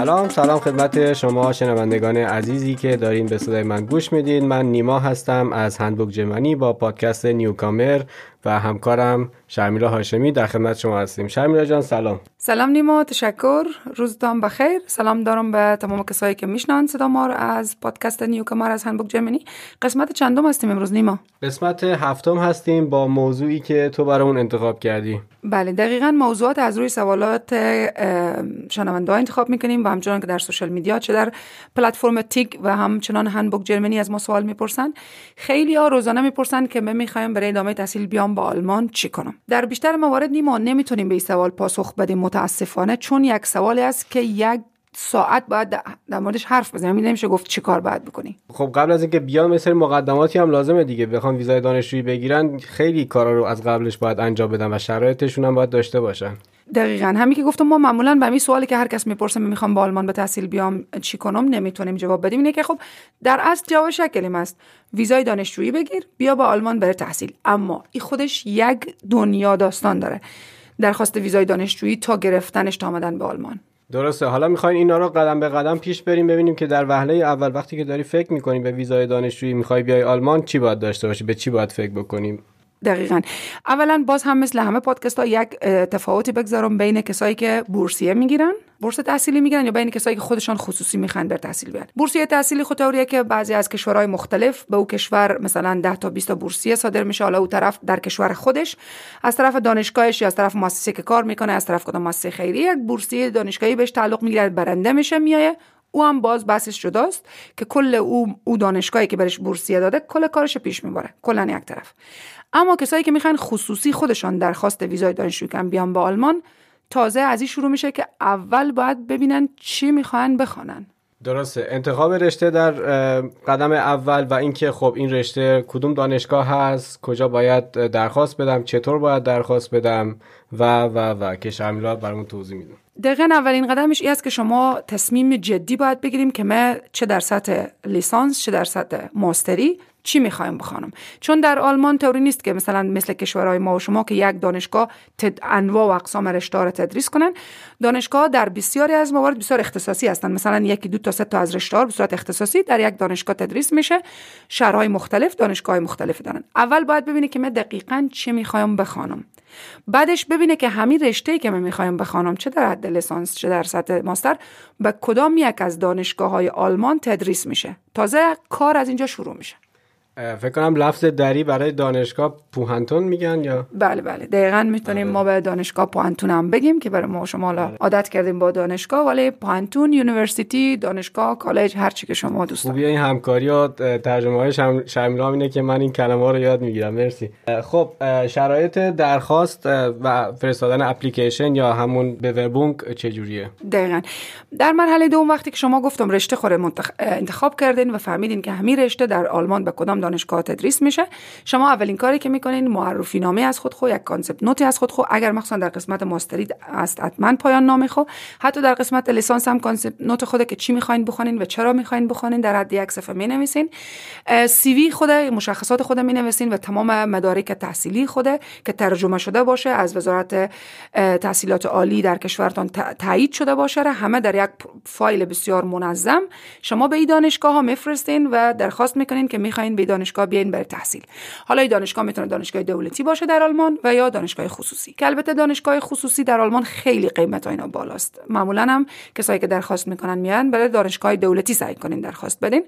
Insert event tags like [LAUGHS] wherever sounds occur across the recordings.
سلام سلام خدمت شما شنوندگان عزیزی که دارین به صدای من گوش میدین. من نیما هستم از هندبوک جمانی با پادکست نیوکامر و همکارم شرمیلا هاشمی در خدمت شما هستیم. شرمیلا جان سلام. سلام نیما تشکر. روزتان بخیر. سلام دارم به تمام کسایی که میشنان صدا ما از پادکست نیوکامر از هندبوک جمانی قسمت چندم هستیم امروز نیما؟ قسمت هفتم هستیم با موضوعی که تو برامون انتخاب کردی. بله دقیقا موضوعات از روی سوالات شنونده انتخاب می‌کنیم و همچنان که در سوشال میدیا چه در پلتفرم تیک و همچنان هندبوک جرمنی از ما سوال می‌پرسن. خیلی ها روزانه می‌پرسن که من می‌خوایم برای ادامه تحصیل بیام با آلمان چی کنم. در بیشتر موارد نیما نمی‌تونیم به این سوال پاسخ بدیم. متاسفانه چون یک سوالی است که یک ساعت باید در موردش حرف بزنیم. یعنی نمیشه گفت چی کار باید بکنی خب قبل از اینکه بیان مثل مقدماتی هم لازمه دیگه. بخوام ویزای دانشجویی بگیرن خیلی کارا رو از قبلش باید انجام بدن و شرایطشون هم باید داشته باشن. دقیقا. همین که گفتم ما معمولا به این سوالی که هر کس می‌پرسه می‌خوام با آلمان به تحصیل بیام چی کنم؟ نمی‌تونیم جواب بدیم. اینه که خب در اصل جواب شکلیم است. ویزای دانشجویی بگیر بیا با آلمان بره تحصیل. اما این خودش یک دنیا داستان داره. درخواست ویزای دانشجویی تا گرفتنش تا آمدن به آلمان. درسته. حالا می‌خواین اینا رو قدم به قدم پیش بریم ببینیم که در وهله اول وقتی که داری فکر می‌کنیم به ویزای دانشجویی می‌خوای بیای آلمان چی باید داشته باشی؟ به چی باید فکر بکنیم؟ دقیقا. اولا باز هم مثل همه پادکست ها یک تفاوتی بگذارم بین کسایی که بورسیه می‌گیرن بورس تحصیلی می‌گیرن یا بین کسایی که خودشان خصوصی می‌خوان بر تحصیل بیان. بورسیه تحصیلی خود که بعضی از کشورهای مختلف به او کشور مثلا 10 تا 20 تا بورسیه صادر میشه. حالا او طرف در کشور خودش از طرف دانشگاهش یا از طرف مؤسسه که کار می‌کنه از طرف کدام مؤسسه خیریه یک بورسیه دانشگاهی بهش تعلق می‌گیره برنده میشه میایه او هم باز بحثش جداست که کل او او دانشگاهی که برش بورسیه داده کل کارش پیش می‌بره. کلا یک طرف. اما کسایی که می‌خوان خصوصی خودشان درخواست ویزای دانشجویی کنن بیان به آلمان تازه از این شروع میشه که اول باید ببینن چی می‌خوان بخوانن. درسته. انتخاب رشته در قدم اول و اینکه خب این رشته کدوم دانشگاه هست کجا باید درخواست بدم چطور باید درخواست بدم و و و. که شاملات برامون توضیح میدم دقیقا اولین قدمش این است که شما تصمیم جدی باید بگیریم که من چه در سطح لیسانس چه در سطح ماستری. چی می‌خوایم بخوانم؟ چون در آلمان طوری نیست که مثلا مثل کشورهای ما و شما که یک دانشگاه تد انواع و اقسام رشته را تدریس کنن دانشگاه در بسیاری از موارد بسیار اختصاصی هستند مثلا یکی دو تا سه تا از رشته به صورت اختصاصی در یک دانشگاه تدریس میشه. شهرهای مختلف دانشگاه مختلفی دارن. اول باید ببینی که من دقیقا چی می‌خوایم بخوانم. بعدش ببینه که همین رشته که من می‌خوایم بخوانم چه در حد لیسانس چه در سطح ماستر به کدام یک از دانشگاه های آلمان تدریس میشه. تازه کار از اینجا شروع میشه. فکر کنم لفظ دری برای دانشگاه پوهنتون میگن یا؟ بله بله. دقیقا می‌تونیم ما به دانشگاه پوهنتون هم بگیم که برای ما شما بله. عادت کردیم با دانشگاه. ولی پوهنتون university دانشگاه کالج هر چی که شما دوست خوبی این همکاری و ترجمه های شم... اینه که من این کلمه ها رو یاد می‌گیرم. مرسی. خب شرایط درخواست و فرستادن اپلیکیشن یا همون Bewerbung چجوریه؟ دقیقا. در مرحله دوم وقتی که شما گفتم رشته خوره منتخ... انتخاب کردین و فهمیدین که همین رشته در آلمان به کدام دانشگاه تدریس میشه. شما اولین کاری که می‌کنین معرفی نامه از خود خو یک concept note ی از خود خو اگر مخصوصا در قسمت ماستری است حتما پایان نامه خو. حتی در قسمت لیسانس هم concept note خود که چی می‌خواین بخونین و چرا می‌خواین بخونین در حد یک صفحه می‌نویسین. CV خود مشخصات خود می‌نویسین و تمام مدارک تحصیلی خود که ترجمه شده باشه از وزارت تحصیلات عالی در کشورتان تایید شده باشه. همه در یک فایل بسیار منظم. شما به این دانشگاه ها میفرستین و درخواست می‌کنین که می‌خواین به دانشگاه بیاین برای تحصیل. حالا این دانشگاه می‌تونه دانشگاه دولتی باشه در آلمان و یا دانشگاه خصوصی. که البته دانشگاه خصوصی در آلمان خیلی قیمت اینا بالاست. معمولا هم کسایی که درخواست می‌کنن میان برای دانشگاه دولتی سعی کنین درخواست بدین.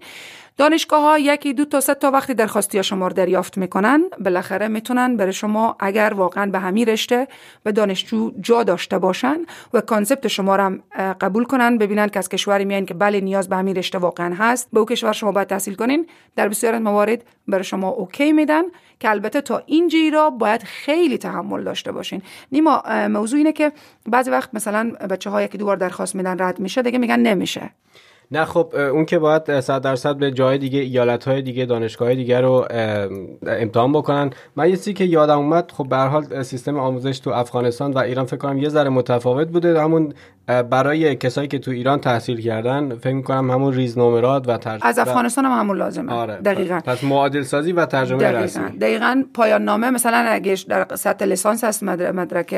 دانشگاه ها یکی دو تا سه تا وقتی درخواستی شما رو دریافت می‌کنن بالاخره می‌تونن برای شما اگر واقعا به همین رشته و دانشجو جا داشته باشن و concept شما رو هم قبول کنن ببینن که از کشوری میان که بله نیاز به همین رشته واقعا هست. به او کشور شما باید تحصیل کنین. در بسیار موارد برای شما okay میدن که البته تا این را باید خیلی تحمل داشته باشین. نیما موضوع اینه که بعضی وقت مثلا بچه ها یکی دوبار درخواست میدن رد میشه دیگه میگن نمیشه. نه خب اون که باید 100 درصد به جای دیگه ایالت های دیگه دانشگاه دیگه رو امتحان بکنن. من یه چیزی که یادم اومد خب به حال سیستم آموزش تو افغانستان و ایران فکر کنم یه ذره متفاوت بوده. همون برای کسایی که تو ایران تحصیل کردن فکر می‌کنم همون ریز نمرات و ترجمه از افغانستان هم همون لازمه آره. دقیقا پس معادل سازی و ترجمه دقیقا. رسمی دقیقا پایان نامه مثلا اگه در سطح لیسانس هست مدرک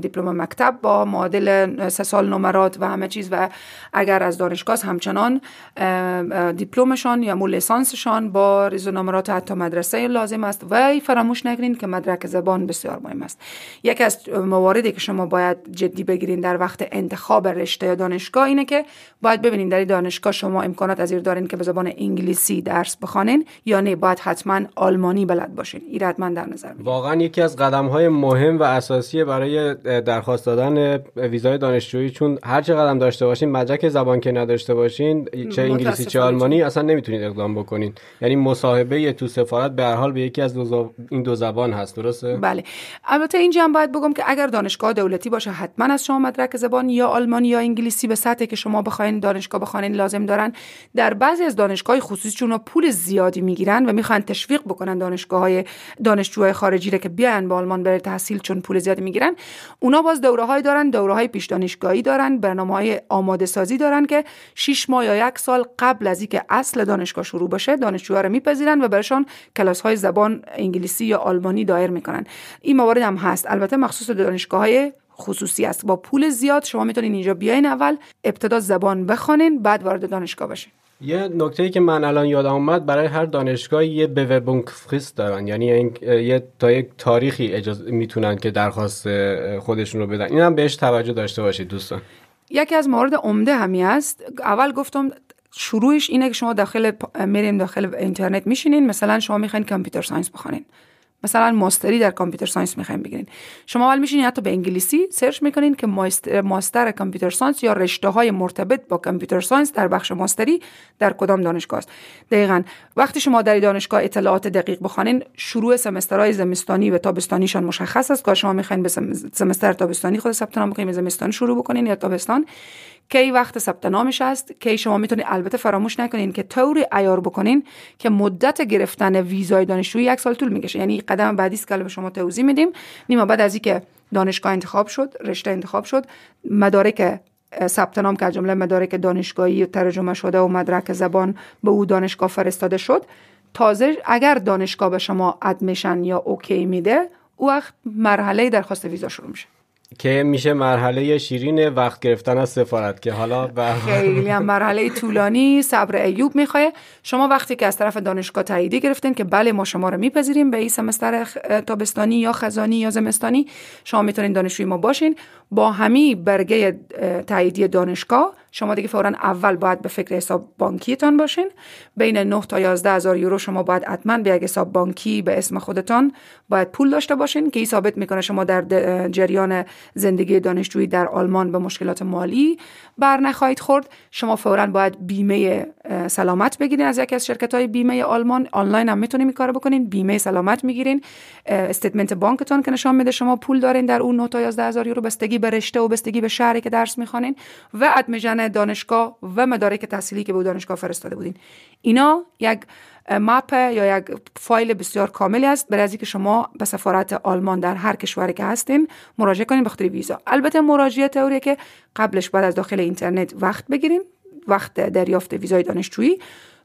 دیپلم مکتب با معادل سه سال نمرات و همه چیز و اگر از دانشگاه همچنان دیپلمشان یا مو لیسانسشان با ریز نمرات حتی مدرسه لازم است و فراموش نگیرین که مدرک زبان بسیار مهم است یکی از مواردی که شما باید جدی بگیرین در وقت انتخاب رشته یا دانشگاه اینه که باید ببینین در دانشگاه شما امکانات از دارین که به زبان انگلیسی درس بخوانین یا نه باید حتما آلمانی بلد باشین. این حتما در نظر واقعا یکی از قدم های مهم و اساسی برای درخواست دادن ویزای دانشجویی چون هر چه قدم داشته باشین مدرک زبان که نداشته باشین چه انگلیسی چه آلمانی اصلا نمی‌تونید اقدام بکنین. یعنی مصاحبه تو سفارت به هر حال به یکی از دو این دو زبان هست درسته؟ بله. البته اینجا هم باید بگم که اگر دانشگاه دولتی باشه حتما از شما مدرک زبان یا آلمانی یا انگلیسی به سطحی که شما بخواین دانشگاه بخوانین لازم دارن در بعضی از دانشگاه خصوصی چون پول زیادی می‌گیرن و می‌خوان تشویق بکنن دانشگاه های دانشجوهای خارجی را که بیان به آلمان برای تحصیل چون پول زیادی می‌گیرن. اونا باز دوره های دارن دوره های پیش دانشگاهی دارن برنامه های آماده سازی دارن که 6 ماه یا یک سال قبل از اینکه اصل دانشگاه شروع بشه دانشجوها رو میپذیرن و برشان کلاس های زبان انگلیسی یا آلمانی دایر می‌کنن. این موارد هم هست. البته مخصوص دانشگاه های خصوصی است. با پول زیاد شما می‌تونین اینجا بیاین اول ابتدا زبان بخوانین بعد وارد دانشگاه بشین یه نکته ای که من الان یادم اومد برای هر دانشگاه یه بونک فریست دارن. یعنی این یه تا یک تاریخی اجازه می‌تونن که درخواست خودشون رو بدن. این هم بهش توجه داشته باشید دوستان. یکی از موارد عمده همی است. اول گفتم شروعش اینه که شما داخل میرین داخل اینترنت میشینین. مثلا شما می‌خواین computer science بخونین مثلا ماستری در computer science می‌خواین بگیرین. شما اول میشین حتی به انگلیسی search می‌کنین که master computer science یا رشته های مرتبط با computer science در بخش ماستری در کدام دانشگاه است. دقیقا وقتی شما در دانشگاه اطلاعات دقیق بخوانین شروع سمسترهای زمستانی و تابستانیشان مشخص است. که شما می‌خواین به سمستر تابستانی خود ثبت نام بکنین زمستان شروع بکنین یا تابستان. کی وقت ثبت نامش است کی شما می‌تونید البته فراموش نکنین که طوری ایار بکنین که مدت گرفتن ویزای دانشجویی یک سال طول می‌کشه. یعنی قدم بعدی است که به شما توضیح میدیم. نیما بعد از اینکه دانشگاه انتخاب شد رشته انتخاب شد مدارک ثبت نام که جمله مدارک دانشگاهی ترجمه شده و مدرک زبان به او دانشگاه فرستاده شد تازه اگر دانشگاه به شما ادمیشن یا اوکی میده او وقت مرحله درخواست ویزا شروع میشه. که میشه مرحله شیرین وقت گرفتن از سفارت که حالا خیلی هم مرحله طولانی صبر ایوب می‌خواه. شما وقتی که از طرف دانشگاه تاییدی گرفتین که بله ما شما رو میپذیریم به این سمستر تابستانی یا خزانی یا زمستانی شما می‌تونین دانشجوی ما باشین. با همی برگه تاییدی دانشگاه. شما دیگه فورا اول باید به فکر حساب بانکیتان باشین. بین 9 تا 11 هزار یورو شما باید حتما به یک حساب بانکی به اسم خودتان باید پول داشته باشین که ثابت می‌کنه شما در جریان زندگی دانشجویی در آلمان به مشکلات مالی بر نخواهید خورد. شما فورا باید بیمه سلامت بگیرین از یکی از شرکت های بیمه آلمان. آنلاین هم می‌تونین این کارو بکنین. بیمه سلامت می‌گیرین. استیتمنت بانکتون که نشان میده شما پول دارین در اون 9 تا 11 هزار یورو بستگی به رشته و بستگی به شهری که درس می‌خوانین و ادمیشن دانشگاه و مدارک تحصیلی که به دانشگاه فرستاده بودین. اینا یک مپ یا یک فایل بسیار کاملی است برای از که شما به سفارت آلمان در هر کشوری که هستین مراجعه کنین بخاطر ویزا. البته مراجعه طوریه که قبلش بعد از داخل اینترنت وقت بگیرین وقت دریافت ویزای دانشجویی.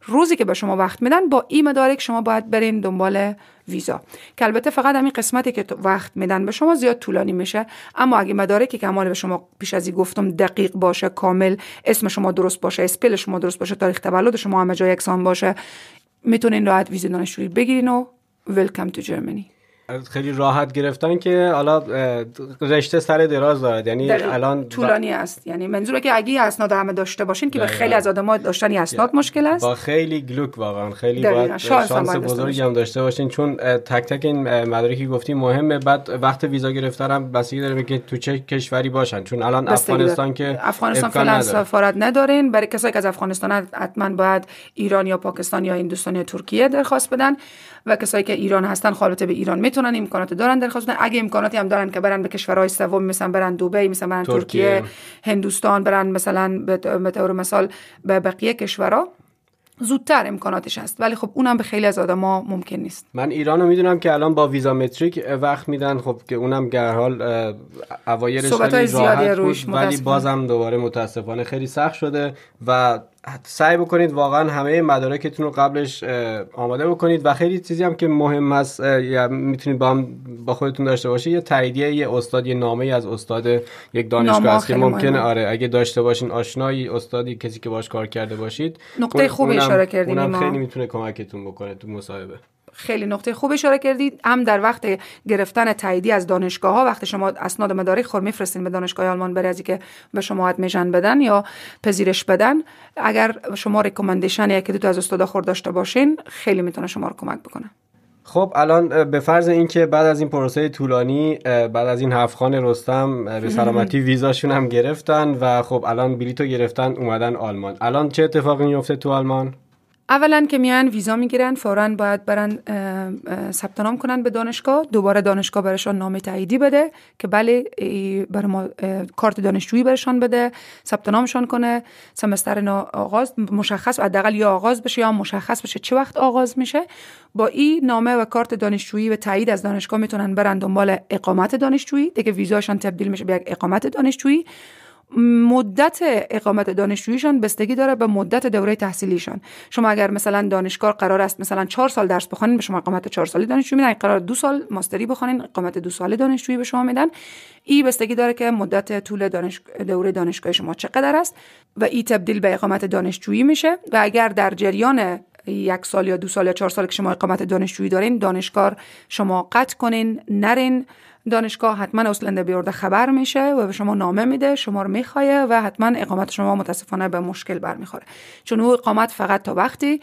روزی که به شما وقت میدن با این مدارک شما باید برین دنبال ویزا. که البته فقط همین قسمتی که وقت میدن به شما زیاد طولانی میشه. اما اگه مدارکی که به شما پیش از این گفتم دقیق باشه کامل اسم شما درست باشه اسپل شما درست باشه تاریخ تولد شما همه جای یکسان باشه می‌تونین راحت ویزا دانشجویی بگیرین و ویلکم تو جرمنی خیلی راحت گرفتن که حالا رشته سر دراز دارد. یعنی الان طولانی است. یعنی منظوره که اگه اسناد همه داشته باشین که به خیلی از آدم‌ها داشتن اسناد مشکل است. با خیلی گلوک واقعا. خیلی باید شانس, بزرگی هم داشته باشین. چون تک تک این مدارکی گفتی مهمه. بعد وقت ویزا گرفتن هم بسیاری داره که تو چه کشوری باشن. چون الان افغانستان که افغانستان فعلا سفارت ندارین. برای کسایی که از افغانستان حتما باید ایران یا پاکستان یا هندوستان یا ترکیه درخواست بدن. و کسایی که ایران هستن خالص به ایران می‌تونن امکانات دارن درخواست اگه امکاناتی هم دارن که برن به کشورهای سوم مثلا برن دبی مثلا برن ترکیه, هندوستان برن مثلا به طور مثال به بقیه کشورها زودتر امکاناتش هست. ولی خب اونم به خیلی از آدما ممکن نیست. من ایران رو می‌دونم که الان با ویزا متریک وقت میدن. خب که اونم به حال اوایرش خیلی راحت بود ولی بازم دوباره متاسفانه خیلی سخت شده و سعی بکنید واقعا همه مدارکتون رو قبلش آماده بکنید و خیلی چیزی هم که مهم است یا می‌تونید با هم با خودتون داشته باشید یه تاییدیه یه استاد یه نامه از استاد یک دانشگاه است که ممکنه آره اگه داشته باشین آشنایی استادی کسی که باش کار کرده باشید نقطه خوب اشاره کردیم اونم خیلی می‌تونه کمکتون بکنه تو مصاحبه. خیلی نقطه خوب اشاره کردید. هم در وقت گرفتن تاییدی از دانشگاه ها وقتی شما اسناد مدارک خور میفرستین به دانشگاه آلمان برای از که به شما admission بدن یا پذیرش بدن. اگر شما recommendation یکی دو از استادا خور داشته باشین خیلی می‌تونه شما رو کمک بکنه. خب الان به فرض اینکه بعد از این پروسه طولانی بعد از این هفت خان رستم به سلامتی ویزاشون هم گرفتن و خب الان بلیتو گرفتن اومدن آلمان. الان چه اتفاقی میفته تو آلمان؟ اولا که میان ویزا می‌گیرن فورا باید برن ثبت نام کنن به دانشگاه. دوباره دانشگاه برشان نام تاییدی بده که بله برای ما کارت دانشجویی برشان بده ثبت نامشان کنه سمستر آغاز مشخص حداقل یا آغاز بشه یا مشخص بشه چه وقت آغاز میشه. با این نامه و کارت دانشجویی و تایید از دانشگاه می‌تونن برن دنبال اقامت دانشجویی. دیگه ویزاشان تبدیل میشه به اقامت دانشجویی. مدت اقامت دانشجوییشان بستگی داره به مدت دوره تحصیلیشان. شما اگر مثلا دانشگاه قرار است مثلا چهار سال درس بخونین به شما اقامت چهار سالی دانشجویی میدن. قرار دو سال ماستری بخونین اقامت دو ساله دانشجویی به شما میدن. ای بستگی داره که مدت طول دانش... دوره دانشگاه شما چقدر است و ای تبدیل به اقامت دانشجویی میشه. و اگر در جریان یک سال یا دو سال یا چهار سال که شما اقامت دانشجویی دارین دانشگاه شما قطع کنین نرین. دانشگاه حتما اصلنده بیورده خبر میشه و به شما نامه میده شما رو میخوایه و حتما اقامت شما متاسفانه به مشکل برمیخوره. چون او اقامت فقط تا وقتی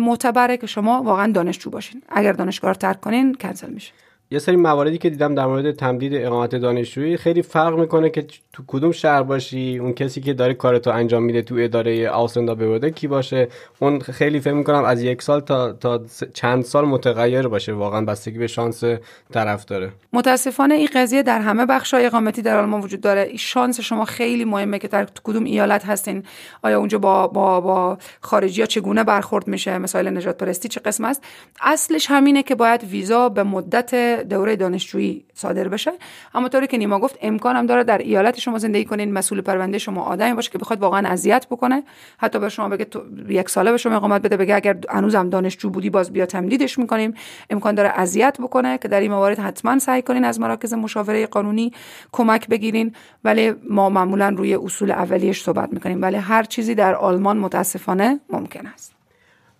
معتبره که شما واقعا دانشجو باشین. اگر دانشگاه رو ترک کنین کنسل میشه. یه سری مواردی که دیدم در مورد تمدید اقامت دانشجویی خیلی فرق می‌کنه که تو کدوم شهر باشی اون کسی که داره کارتو انجام میده تو اداره آوسندا بورده کی باشه؟ اون خیلی فکر می‌کنم از یک سال تا تا چند سال متغیر باشه واقعا بستگی به شانس طرف داره. متاسفانه این قضیه در همه بخش های اقامتی در آلمان وجود داره. شانس شما خیلی مهمه که در کدوم ایالت هستین. آیا اونجا با با با خارجی ها چگونه برخورد میشه؟ مسائل نجات پرستی چه قسم است؟ اصلش همینه که باید ویزا به مدت دوره دانشجویی صادر بشه. اما طوری که نیما گفت امکان هم داره در ایالت شما زندگی کنین مسئول پرونده شما آدمی باشه که بخواد واقعا اذیت بکنه. حتی به شما بگه تو یک ساله به شما اقامت بده بگه اگر هنوزم دانشجو بودی باز بیا تمدیدش می‌کنیم. امکان داره اذیت بکنه که در این موارد حتما سعی کنین از مراکز مشاوره قانونی کمک بگیرین. ولی ما معمولا روی اصول اولیش صحبت می‌کنیم. ولی هر چیزی در آلمان متاسفانه ممکن است.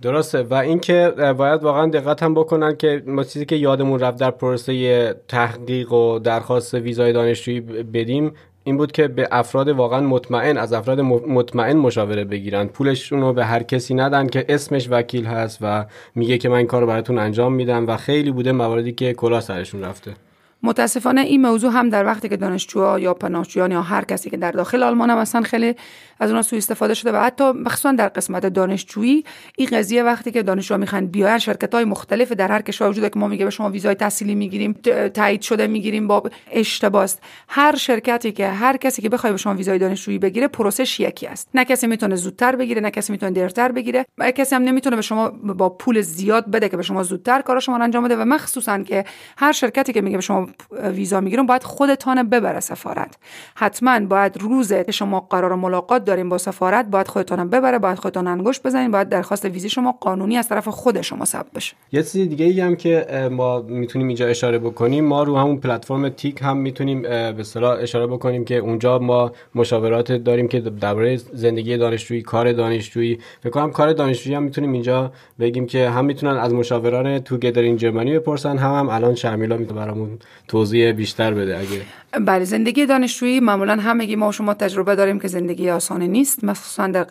درسته. و اینکه باید واقعا دقت هم بکنن که ما چیزی که یادمون رفت در پروسه تحقیق و درخواست ویزای دانشجویی بدیم این بود که به افراد واقعا مطمئن از افراد مطمئن مشاوره بگیرن. پولشون رو به هر کسی ندن که اسمش وکیل هست و میگه که من این کار رو براتون انجام میدم و خیلی بوده مواردی که کلا سرشون رفته. متاسفانه این موضوع هم در وقتی که دانشجوها یا پناهجویان یا هر کسی که در داخل آلمان هم هستن خیلی از اونها سوء استفاده شده و حتی مخصوصا در قسمت دانشجویی این قضیه وقتی که دانشجو می‌خوان بیاین شرکت های مختلف در هر کشور وجوده که ما میگه به شما ویزای تحصیلی می‌گیریم تایید شده می‌گیریم با اشتباس هر شرکتی که هر کسی که بخواد به شما ویزای دانشجویی بگیره پروسش یکی است. نه کسی می‌تونه زودتر بگیره نه کسی می‌تونه دیرتر بگیره و کسی هم نمی‌تونه به شما با پول زیاد بده که به شما زودتر کار شما انجام بده و مخصوصا که هر شرکتی که میگه به شما ویزا می‌گیرم باید خودتان ببره سفارت. حتما باید روز شما قرار ملاقات داریم با سفارت باید خودتان ببره باید خودتان انگشت بزنید باید درخواست ویزی شما قانونی از طرف خود شما ثبت بشه. یه چیز دیگه ای هم که ما می‌تونیم اینجا اشاره بکنیم ما رو همون پلتفرم تیک هم می‌تونیم به اصطلاح اشاره بکنیم که اونجا ما مشاورات داریم که درباره زندگی دانشجویی کار دانشجویی فکر کنم کار دانشجویی هم می‌تونیم اینجا بگیم که هم می‌تونن از مشاوران تو گدرین جرمنی بپرسن هم, هم الان شرمیلا می‌تونه برامون. توضیح بیشتر بده اگه. بله زندگی دانشجویی معمولا همگی ما و شما تجربه داریم که زندگی آسانی نیست مخصوصا در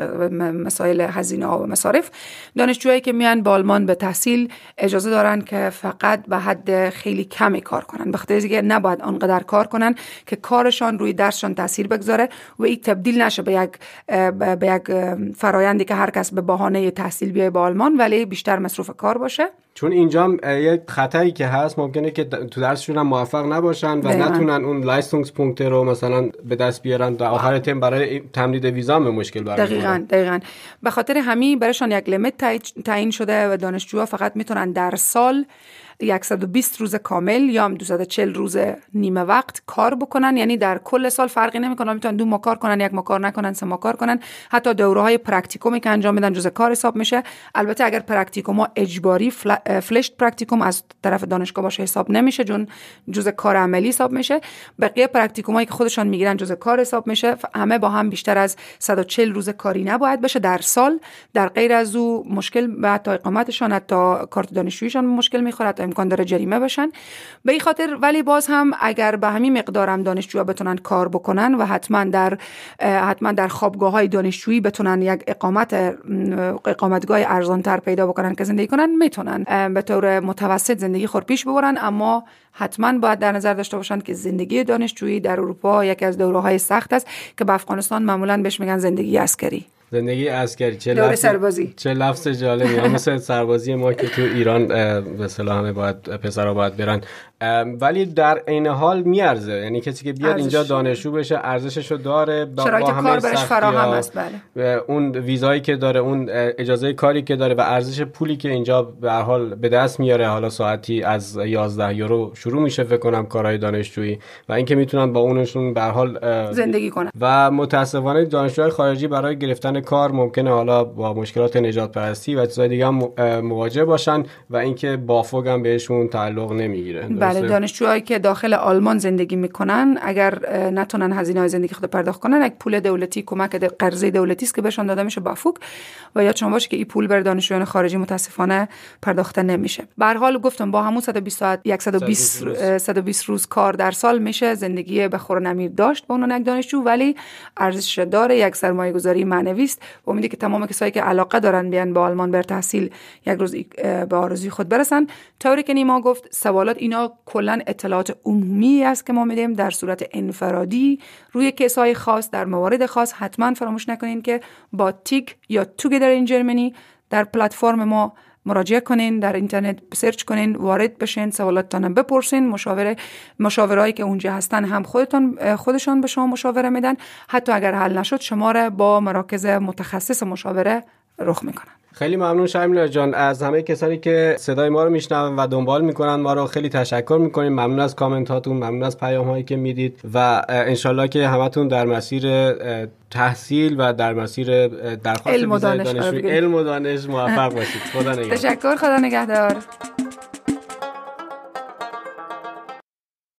مسائل هزینه ها و مصارف. دانشجوهایی که میان با آلمان به تحصیل اجازه دارن که فقط به حد خیلی کمی کار کنن. بخاطر اینکه نباید آنقدر کار کنن که کارشان روی درسشان تاثیر بگذاره و این تبدیل نشه به یک به یک فرایندی که هر کس به بهانه تحصیل بیای با آلمان ولی بیشتر مصروف کار باشه. چون اینجا یک خطایی که هست ممکنه که تو درسشون هم موفق نباشن و نتونن اون Leistungspunkt رو مثلا به دست بیارن در آخر ترم برای تمدید ویزا به مشکل برمیخوره دقیقاً دقیقاً. به خاطر همین برایشان یک limit تعیین شده و دانشجوها فقط می‌تونن در سال 120 روز کامل یا هم 240 روز نیمه وقت کار بکنن. یعنی در کل سال فرقی نمی‌کنه. می‌تونن دو ماه کار کنن یک ماه کار نکنن سه ماه کار کنن. حتی دوره های Praktikum ی که انجام میدن جزء کار حساب میشه. البته اگر Praktikum اجباری Pflichtpraktikum از طرف دانشگاه باشه حساب نمیشه چون جزء کار عملی حساب میشه. بقیه Praktikum ایی که خودشان می‌گیرن جزء کار حساب میشه. همه با هم بیشتر از 140 روز کاری نباید بشه در سال در غیر از او مشکل به تا اقامتشان حتی کارت دانشجویشان مشکل می‌خوره امکان داره جریمه بشن. به این خاطر ولی باز هم اگر به همین مقدارم دانشجوها بتونن کار بکنن و حتما در حتما در خوابگاه های دانشجویی بتونن یک اقامت اقامتگاه ارزان تر پیدا بکنن که زندگی کنن می‌تونن به طور متوسط زندگی خود پیش ببرن. اما حتما باید در نظر داشته باشند که زندگی دانشجویی در اروپا یکی از دوره های سخت است که به افغانستان معمولا بهش میگن زندگی عسکری. زندگی عسکری چه لفظ سربازی. چه لفظ جالبی. مثل سربازی ما که تو ایران به همه باید پسرا باید برن. ولی در عین حال میارزه. یعنی کسی که بیاد اینجا دانشجو بشه ارزششو داره. با شرایط کار برش فراهم است بله. اون ویزایی که داره اون اجازه کاری که داره و ارزش پولی که اینجا به حال به دست میاره حالا ساعتی از 11 یورو شروع میشه فکر کنم کارهای دانشجویی و اینکه می‌تونن با اونشون به حال زندگی کنن. و متاسفانه دانشجوهای خارجی برای گرفتن کار ممکنه حالا با مشکلات نجات پرستی و چیزای دیگه هم مواجه باشن و اینکه بافوگ هم بهشون تعلق نمی‌گیره. بله دانشجوهایی که داخل آلمان زندگی می‌کنن اگر نتونن هزینه های زندگی خود پرداخت کنن یک پول دولتی کمک قرضه دولتی است که بهشون داده میشه بافوگ و یا شما باشه که این پول بر دانشجویان خارجی متاسفانه پرداخته نمیشه. به هر حال گفتم با همون 120 ساعت 120 120 روز کار در سال میشه. زندگی به خور نمیر داشت با اون یک دانشجو ولی ارزش داره یک سرمایه گذاری معنوی است. و امیدی که تمام کسایی که علاقه دارن بیان به آلمان بر تحصیل یک روز به آرزوی خود برسن. طوری که نیما گفت سوالات اینا کلا اطلاعات عمومی است که ما میدیم در صورت انفرادی روی کیسای خاص در موارد خاص. حتما فراموش نکنین که با تیک یا توگیدر این جرمنی در پلتفرم ما مراجعه کنین در اینترنت سرچ کنین وارد بشین سوالاتتان بپرسین مشاوره مشاورایی که اونجا هستن هم خودتون خودشان به شما مشاوره میدن. حتی اگر حل نشد شما را با مراکز متخصص مشاوره رخ می‌کنن خیلی ممنون شمیل جان. از همه کسانی که صدای ما رو میشنون و دنبال می‌کنن ما رو خیلی تشکر می‌کنیم. ممنون از کامنت هاتون ممنون از پیام هایی که می‌دید و انشالله که همتون در مسیر تحصیل و در مسیر درخواست علم و دانش, دانش موفق باشید. خدا [LAUGHS] نگهدار. تشکر خدا نگهدار.